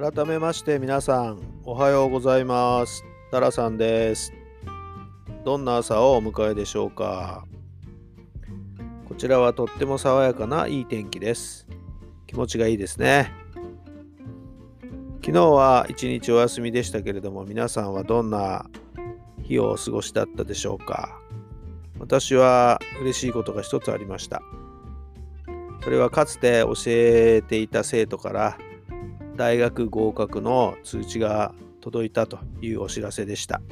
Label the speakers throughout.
Speaker 1: 改めまして皆さんおはようございます。タラさんです。どんな朝をお迎えでしょうか。こちらはとっても爽やかないい天気です。気持ちがいいですね。昨日は一日お休みでしたけれども皆さんはどんな日をお過ごしだったでしょうか。私は嬉しいことが一つありました。それはかつて教えていた生徒から大学合格の通知が届いたというお知らせでした。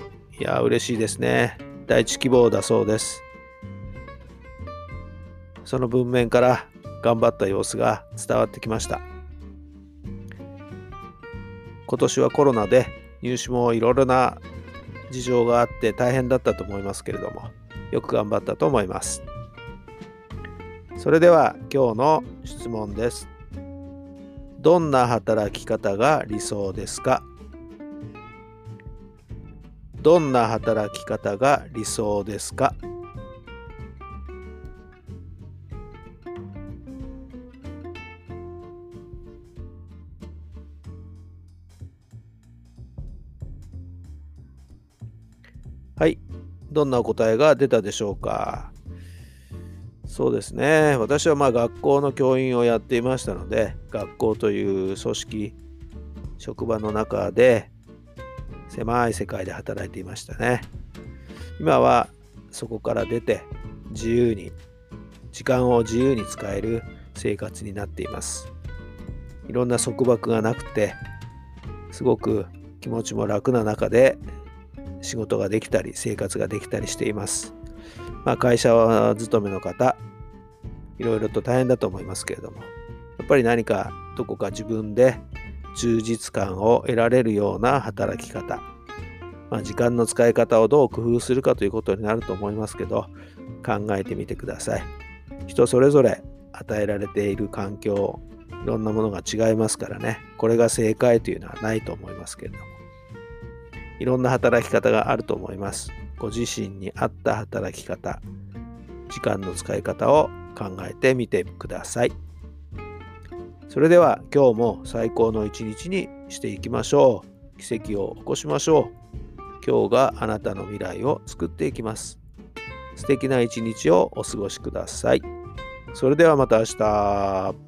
Speaker 1: いや、嬉しいですね。第一希望だそうです。その文面から頑張った様子が伝わってきました。今年はコロナで入試もいろいろな事情があって大変だったと思いますけれども、よく頑張ったと思います。それでは今日の質問です。どんな働き方が理想ですか？どんな働き方が理想ですか？はい。どんなお答えが出たでしょうか？そうですね。私はまあ学校の教員をやっていましたので、学校という組織、職場の中で狭い世界で働いていましたね。今はそこから出て自由に、時間を自由に使える生活になっています。いろんな束縛がなくて、すごく気持ちも楽な中で仕事ができたり生活ができたりしています。まあ、会社勤めの方いろいろと大変だと思いますけれども、やっぱり何かどこか自分で充実感を得られるような働き方、まあ、時間の使い方をどう工夫するかということになると思いますけど、考えてみてください。人それぞれ与えられている環境、いろんなものが違いますからね、これが正解というのはないと思いますけれども、いろんな働き方があると思います。ご自身に合った働き方、時間の使い方を考えてみてください。それでは今日も最高の一日にしていきましょう。奇跡を起こしましょう。今日があなたの未来を作っていきます。素敵な一日をお過ごしください。それではまた明日。